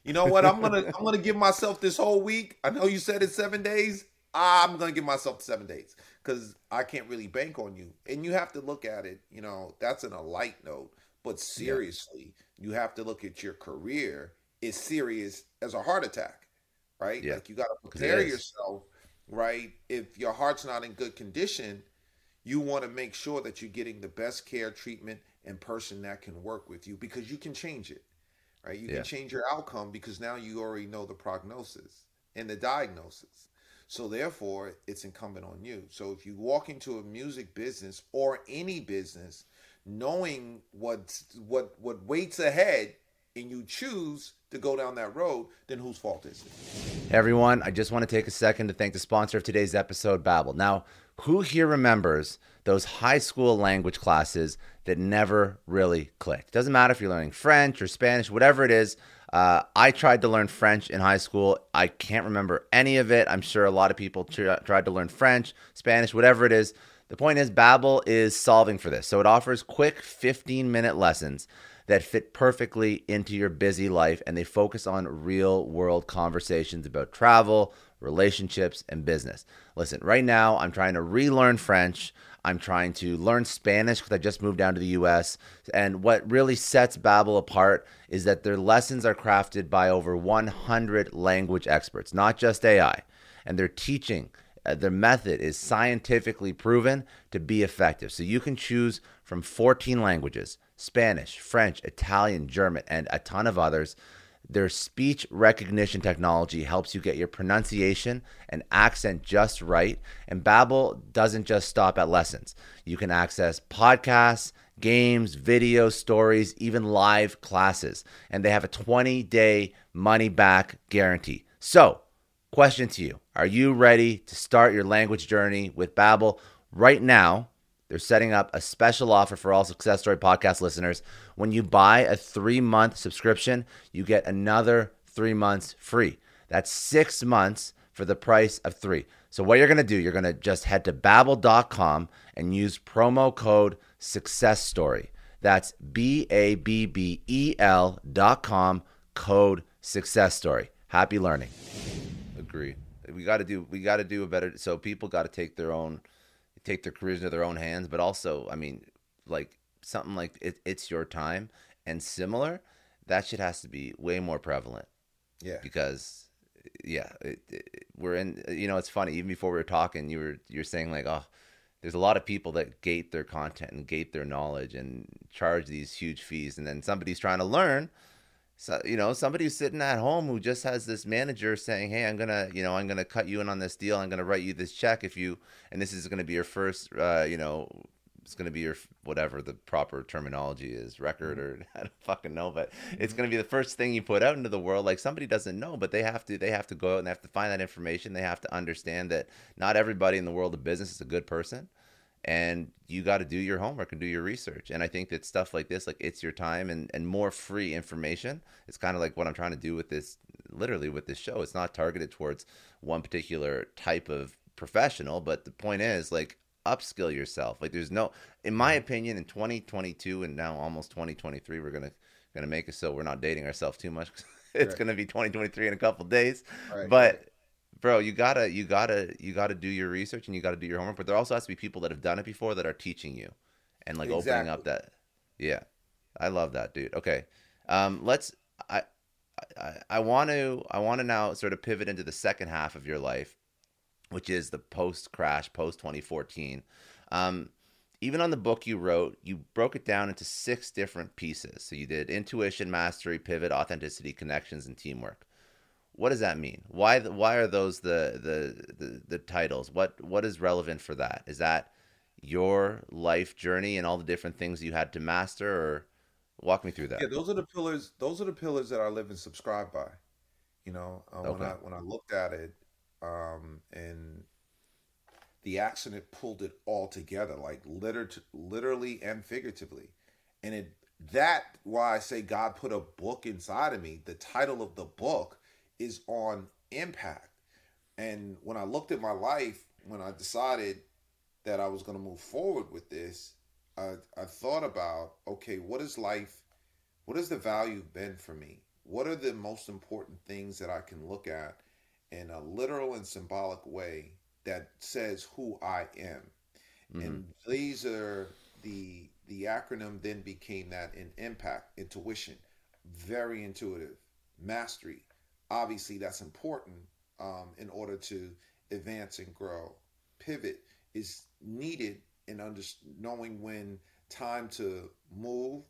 You know what? I'm gonna I'm gonna give myself this whole week. I know you said it's seven days. I'm gonna give myself seven days because I can't really bank on you. And you have to look at it. You know, that's in a light note, but seriously, you have to look at your career. Is serious as a heart attack, right? Yeah. Like you got to prepare yourself, right? If your heart's not in good condition, you want to make sure that you're getting the best care, treatment, and person that can work with you because you can change it, right? You Yeah. can change your outcome because now you already know the prognosis and the diagnosis. So therefore, it's incumbent on you. So if you walk into a music business or any business, knowing what's what what waits ahead, and you choose to go down that road, then whose fault is it? Everyone, I just want to take a second to thank the sponsor of today's episode, Babbel. Now, who here remembers those high school language classes that never really clicked? Doesn't matter if you're learning French or Spanish, whatever it is. Uh, I tried to learn French in high school. I can't remember any of it. I'm sure a lot of people tr- tried to learn French, Spanish, whatever it is. The point is, Babbel is solving for this. So it offers quick 15 minute lessons that fit perfectly into your busy life and they focus on real world conversations about travel, relationships, and business. Listen, right now I'm trying to relearn French. I'm trying to learn Spanish because I just moved down to the US. And what really sets Babbel apart is that their lessons are crafted by over 100 language experts, not just AI. And they're teaching uh, their method is scientifically proven to be effective. So you can choose from 14 languages Spanish, French, Italian, German, and a ton of others. Their speech recognition technology helps you get your pronunciation and accent just right. And Babbel doesn't just stop at lessons. You can access podcasts, games, videos, stories, even live classes. And they have a 20-day money back guarantee. So, Question to you: Are you ready to start your language journey with Babbel? Right now, they're setting up a special offer for all Success Story podcast listeners. When you buy a three-month subscription, you get another three months free. That's six months for the price of three. So what you're gonna do? You're gonna just head to Babbel.com and use promo code Success Story. That's B A B B E L dot com code Success Story. Happy learning agree. We got to do we got to do a better. So people got to take their own take their careers into their own hands. But also, I mean, like something like it, it's your time and similar. That shit has to be way more prevalent Yeah. because yeah, it, it, we're in. You know, it's funny. Even before we were talking, you were you're saying like, oh, there's a lot of people that gate their content and gate their knowledge and charge these huge fees, and then somebody's trying to learn so you know somebody who's sitting at home who just has this manager saying hey i'm gonna you know i'm gonna cut you in on this deal. I'm gonna write you this check if you and this is gonna be your first uh, you know it's gonna be your whatever the proper terminology is record or <laughs> i don't fucking know but it's gonna be the first thing you put out into the world. Like somebody doesn't know but they have to they have to go out and they have to find that information. They have to understand that not everybody in the world of business is a good person and you got to do your homework and do your research and i think that stuff like this like it's your time and, and more free information it's kind of like what i'm trying to do with this literally with this show it's not targeted towards one particular type of professional but the point is like upskill yourself like there's no in my opinion in 2022 and now almost 2023 we're going to gonna make it so we're not dating ourselves too much. <laughs> it's Right. gonna be 2023 in a couple days. Right, but right. Bro, you gotta you gotta you gotta do your research and you gotta do your homework. But there also has to be people that have done it before that are teaching you and like opening up that. Yeah, I love that, dude. Okay, um, let's. I I, I want to I want to now sort of pivot into the second half of your life, which is the post crash, post 2014. Um, even on the book you wrote, you broke it down into six different pieces. So you did intuition, mastery, pivot, authenticity, connections, and teamwork. What does that mean? Why the, why are those the, the the the titles? What what is relevant for that? Is that your life journey and all the different things you had to master, or walk me through that? Yeah, those are the pillars. Those are the pillars that I live and subscribe by. You know, uh, when I when I looked at it, um, and the accident pulled it all together, like liter- literally and figuratively, and it that why I say God put a book inside of me. The title of the book is on impact, and when I looked at my life, when I decided that I was going to move forward with this, I, I thought about okay, what is life? What has the value been for me? What are the most important things that I can look at in a literal and symbolic way that says who I am? And mm-hmm. these are the the acronym then became that in impact, intuition, very intuitive, mastery. Obviously, that's important um, in order to advance and grow. Pivot is needed in under, knowing when time to move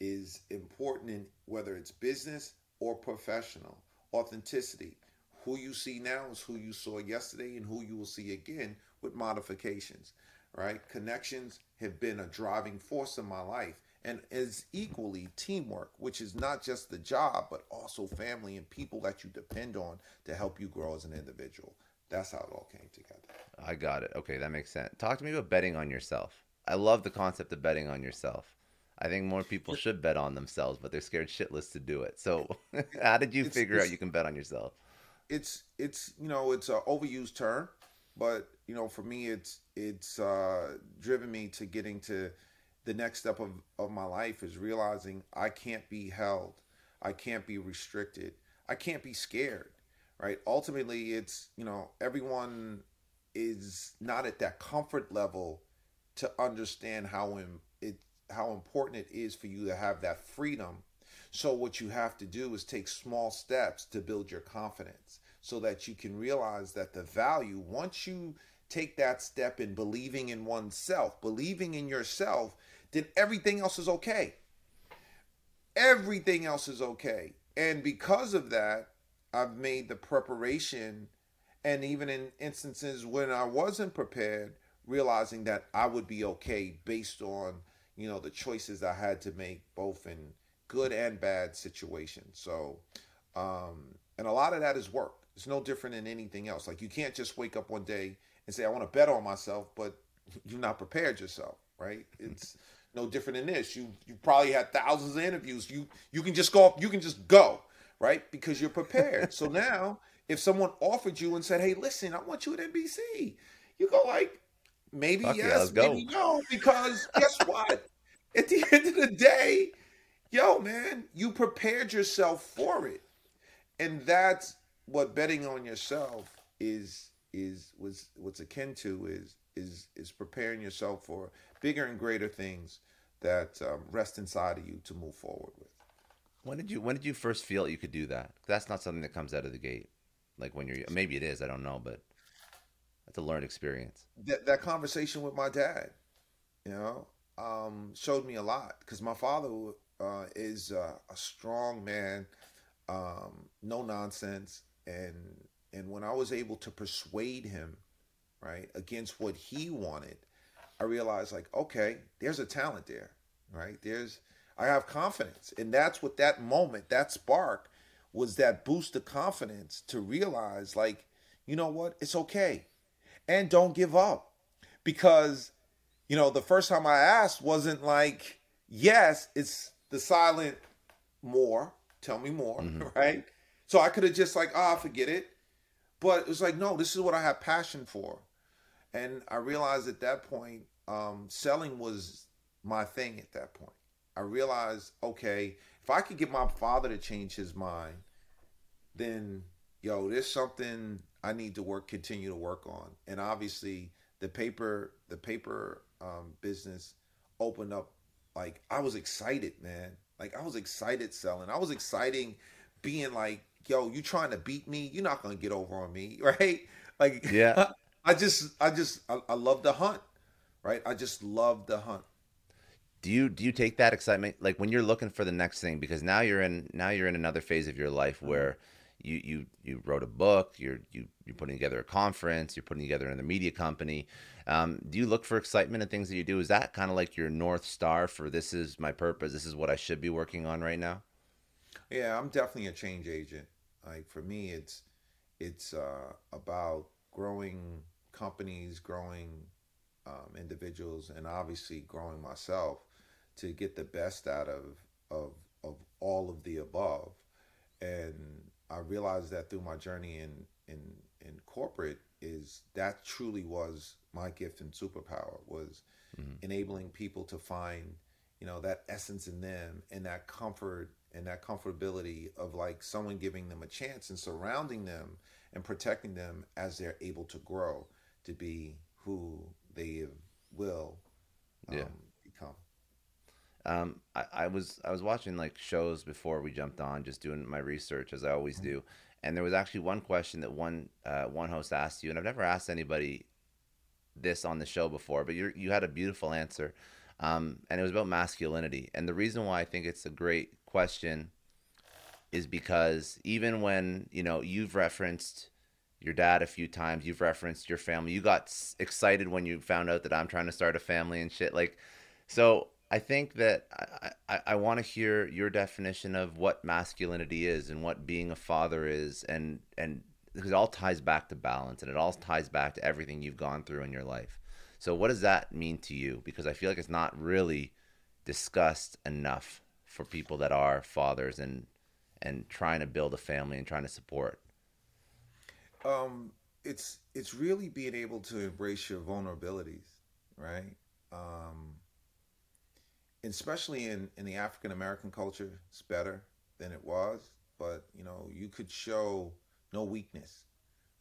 is important in whether it's business or professional. Authenticity. Who you see now is who you saw yesterday and who you will see again with modifications, right? Connections have been a driving force in my life and is equally teamwork, which is not just the job, but also family and people that you depend on to help you grow as an individual. That's how it all came together. I got it. Okay, that makes sense. Talk to me about betting on yourself. I love the concept of betting on yourself. I think more people should bet on themselves, but they're scared shitless to do it. So, <laughs> how did you It's- figure out you can bet on yourself? it's it's you know it's a overused term but you know for me it's it's uh driven me to getting to the next step of of my life is realizing i can't be held. I can't be restricted. I can't be scared right? Ultimately it's you know everyone is not at that comfort level to understand how im- it how important it is for you to have that freedom. So what you have to do is take small steps to build your confidence so that you can realize that the value once you take that step in believing in oneself, believing in yourself, then everything else is okay. Everything else is okay. And because of that, I've made the preparation and even in instances when I wasn't prepared, realizing that I would be okay based on, you know, the choices I had to make both in good and bad situations. So, um, and a lot of that is work. It's no different than anything else. Like you can't just wake up one day and say, I want to bet on myself, but <laughs> you're not prepared yourself, right? It's no different than this. You you probably had thousands of interviews. You you can just go you can just go, right? Because you're prepared. so <laughs> now if someone offered you and said, Hey, listen, I want you at NBC, you go like, maybe Fuck yes, go. maybe no, because guess <laughs> what? At the <laughs> end of the day, yo, man, you prepared yourself for it. And that's what betting on yourself is is was what's akin to is is is preparing yourself for bigger and greater things that um, rest inside of you to move forward with. When did you when did you first feel you could do that? That's not something that comes out of the gate. Like when you're maybe it is, I don't know, but that's a learned experience. That that conversation with my dad, you know, um, showed me a lot because my father uh, is uh, a strong man, um, no nonsense, and and when I was able to persuade him, right, against what he wanted, I realized like, okay, there's a talent there, right? There's I have confidence, and that's what that moment, that spark, was that boost of confidence to realize like, you know what, it's okay, and don't give up, because, you know, the first time I asked wasn't like, yes, it's the silent more, tell me more, <laughs> right? So I could have just like, ah, forget it. But it was like, no, this is what I have passion for. And I realized at that point, um, selling was my thing at that point. I realized, okay, if I could get my father to change his mind, then yo, there's something I need to work, continue to work on. And obviously, the paper, the paper um, business opened up. Like I was excited, man. Like I was excited selling. I was exciting being like, yo, you trying to beat me? You're not gonna get over on me, <laughs> right? Like, Yeah. <laughs> I just, I just, I, I love the hunt, right? I just love the hunt. do you do you take that excitement like when you're looking for the next thing because now you're in now you're in another phase of your life where you you you wrote a book you're you you're putting together a conference you're putting together another media company um, do you look for excitement in things that you do is that kind of like your north star for this is my purpose this is what i should be working on right now Yeah, I'm definitely a change agent. Like for me, it's it's uh, about growing companies, growing um, individuals, and obviously growing myself to get the best out of of of all of the above. And I realized that through my journey in in in corporate is that truly was my gift and superpower was enabling people to find you know that essence in them and that comfort and that comfortability of like someone giving them a chance and surrounding them and protecting them as they're able to grow to be who they will um, Yeah. become um, I, I was I was watching like shows before we jumped on, just doing my research as I always do. And there was actually one question that one uh, one host asked you, and I've never asked anybody this on the show before, but you you had a beautiful answer, um, and it was about masculinity. And the reason why I think it's a great question is because even when you know you've referenced your dad a few times, you've referenced your family, you got excited when you found out that I'm trying to start a family and shit. Like, so I think that I, I, I want to hear your definition of what masculinity is and what being a father is, and and because it all ties back to balance and it all ties back to everything you've gone through in your life. So what does that mean to you? Because I feel like it's not really discussed enough for people that are fathers and and trying to build a family and trying to support. Um it's it's really being able to embrace your vulnerabilities right? Um especially in in the african american culture it's better than it was but you know you could show no weakness.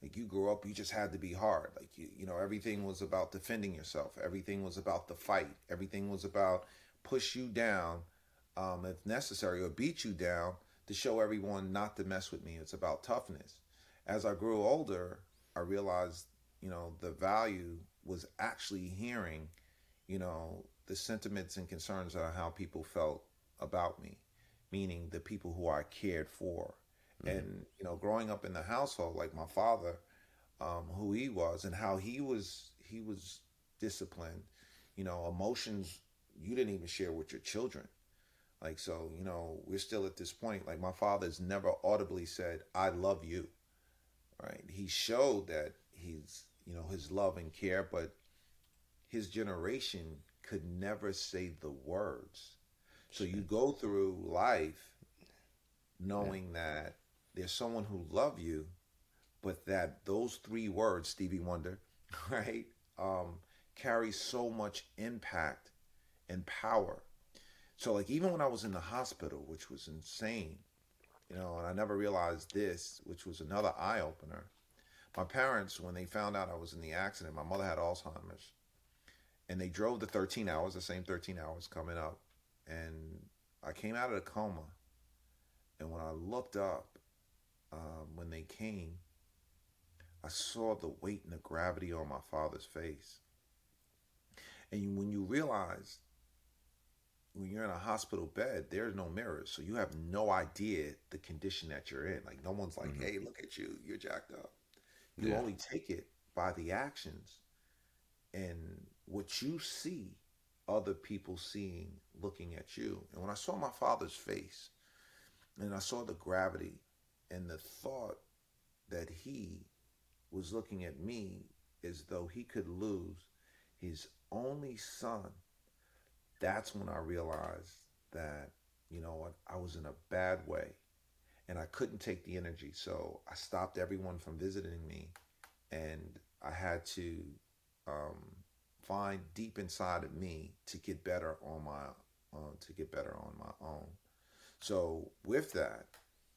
Like you grew up you just had to be hard. Like you you know everything was about defending yourself. Everything was about the fight. Everything was about push you down um, if necessary or beat you down to show everyone not to mess with me. It's about toughness as I grew older, I realized, you know, the value was actually hearing, you know, the sentiments and concerns of how people felt about me, meaning the people who I cared for. And, you know, growing up in the household, like my father, um, who he was and how he was, he was disciplined, you know, emotions you didn't even share with your children. Like, so, you know, we're still at this point. Like, my father's never audibly said, I love you right? He showed that he's you know his love and care but his generation could never say the words. So you go through life knowing that there's someone who love you but that those three words stevie wonder <laughs> right um carry so much impact and power. So like even when i was in the hospital which was insane you know, and I never realized this, which was another eye opener. My parents, when they found out I was in the accident, my mother had Alzheimer's, and they drove the 13 hours, the same 13 hours coming up, and I came out of the coma, and when I looked up, um, when they came, I saw the weight and the gravity on my father's face, and when you realize when you're in a hospital bed, there's no mirrors, so you have no idea the condition that you're in. Like no one's like, mm-hmm. "Hey, look at you, you're jacked up." You Yeah. only take it by the actions and what you see other people seeing looking at you. And when I saw my father's face and I saw the gravity and the thought that he was looking at me as though he could lose his only son that's when I realized that, you know what, I was in a bad way and I couldn't take the energy. So I stopped everyone from visiting me and I had to um, find deep inside of me to get better on my uh, to get better on my own. So with that,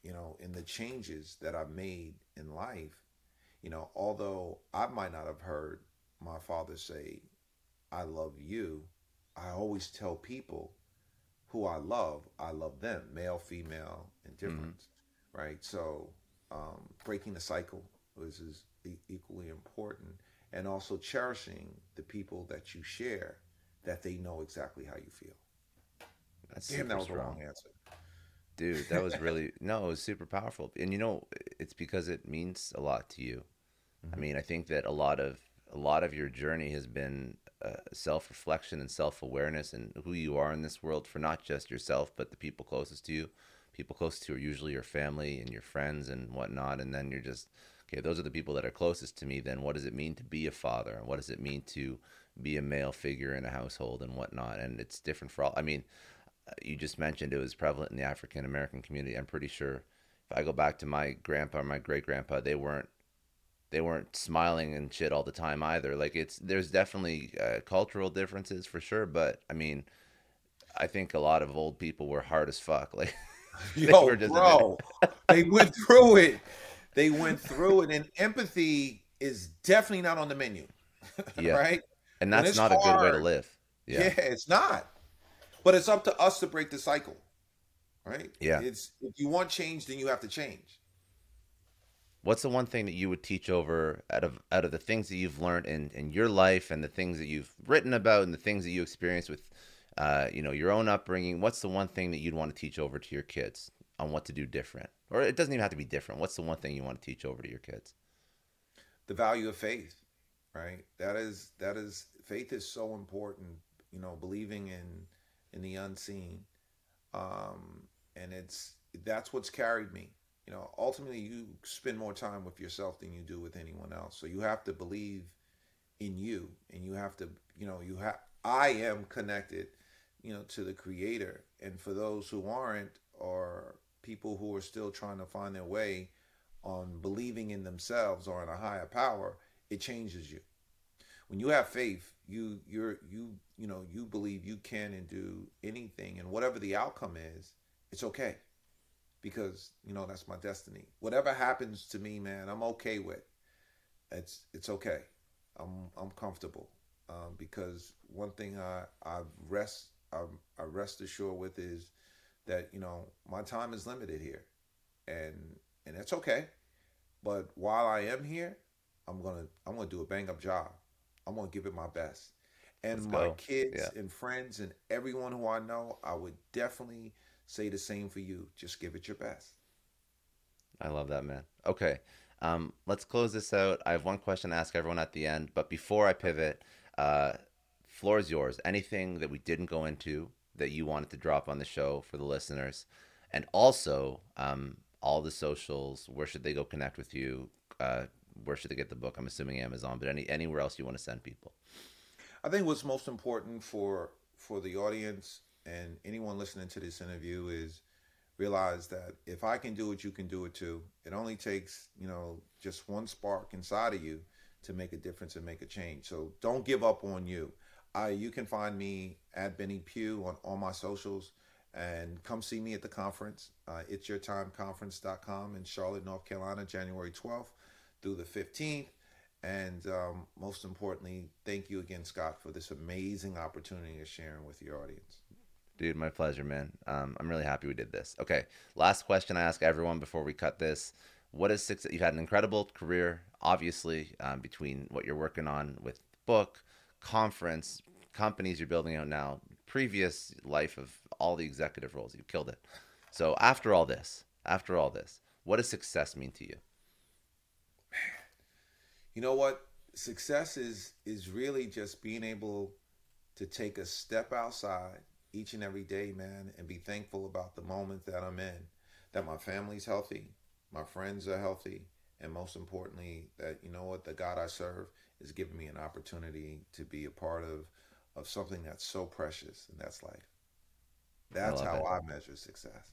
you know, in the changes that I've made in life, you know, although I might not have heard my father say, I love you, I always tell people who I love, I love them, male, female, and difference, mm-hmm. right? So um, breaking the cycle is, is equally important, and also cherishing the people that you share, that they know exactly how you feel. That's Damn, that was strong. a wrong answer. Dude, that was really <laughs> no, it was super powerful. And you know, it's because it means a lot to you. Mm-hmm. I mean, I think that a lot of a lot of your journey has been uh, self reflection and self awareness and who you are in this world for not just yourself, but the people closest to you. People closest to you are usually your family and your friends and whatnot. And then you're just, okay, those are the people that are closest to me. Then what does it mean to be a father? And what does it mean to be a male figure in a household and whatnot? And it's different for all. I mean, uh, you just mentioned it was prevalent in the African American community. I'm pretty sure if I go back to my grandpa or my great grandpa, they weren't they weren't smiling and shit all the time either. Like it's there's definitely uh, cultural differences for sure, but I mean, I think a lot of old people were hard as fuck. <laughs> Like, <laughs> yo, bro, <laughs> they went through it. They went through it, and empathy is definitely not on the menu. Yeah. right, and that's not hard, a good way to live. Yeah. yeah, it's not. But it's up to us to break the cycle. Right. Yeah. It's if you want change, then you have to change. What's the one thing that you would teach over out of out of the things that you've learned in, in your life and the things that you've written about and the things that you experienced with uh, you know your own upbringing? What's the one thing that you'd want to teach over to your kids on what to do different? Or it doesn't even have to be different. What's the one thing you want to teach over to your kids? The value of faith, right? That is that is faith is so important. You know, believing in in the unseen, um, and it's that's what's carried me you know, ultimately you spend more time with yourself than you do with anyone else. So you have to believe in you and you have to, you know, you have I am connected, you know, to the creator. And for those who aren't or people who are still trying to find their way on believing in themselves or in a higher power, it changes you. When you have faith, you you're you you know, you believe you can and do anything and whatever the outcome is, it's okay because you know that's my destiny. Whatever happens to me, man, I'm okay with. It's it's okay. I'm I'm comfortable um, because one thing I I rest I, I rest assured with is that you know my time is limited here, and and that's okay. But while I am here, I'm gonna I'm gonna do a bang up job. I'm gonna give it my best. And Let's my go. kids yeah. and friends and everyone who I know, I would definitely say the same for you. Just give it your best. I love that, man. Okay. Um, let's close this out. I have one question to ask everyone at the end, but before I pivot, uh, floor is yours. Anything that we didn't go into that you wanted to drop on the show for the listeners, and also um, all the socials. Where should they go connect with you? Uh, where should they get the book? I'm assuming Amazon, but any anywhere else you want to send people. I think what's most important for for the audience and anyone listening to this interview is realize that if I can do it, you can do it too. It only takes, you know, just one spark inside of you to make a difference and make a change. So don't give up on you. I, you can find me at Benny Pough on all my socials and come see me at the conference. Uh, it's yourtimeconference.com in Charlotte, North Carolina, January 12th through the 15th. And um, most importantly, thank you again, Scott, for this amazing opportunity of sharing with your audience. Dude, my pleasure, man. Um, I'm really happy we did this. Okay, last question I ask everyone before we cut this: What is success? You've had an incredible career, obviously, um, between what you're working on with book, conference, companies you're building out now, previous life of all the executive roles. You've killed it. So after all this, after all this, what does success mean to you? Man, you know what? Success is is really just being able to take a step outside each and every day, man, and be thankful about the moment that I'm in, that my family's healthy, my friends are healthy, and most importantly, that you know what, the God I serve is giving me an opportunity to be a part of of something that's so precious, and that's life. That's I how it. I measure success.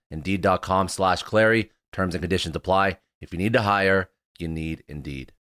Indeed.com slash Clary. Terms and conditions apply. If you need to hire, you need Indeed.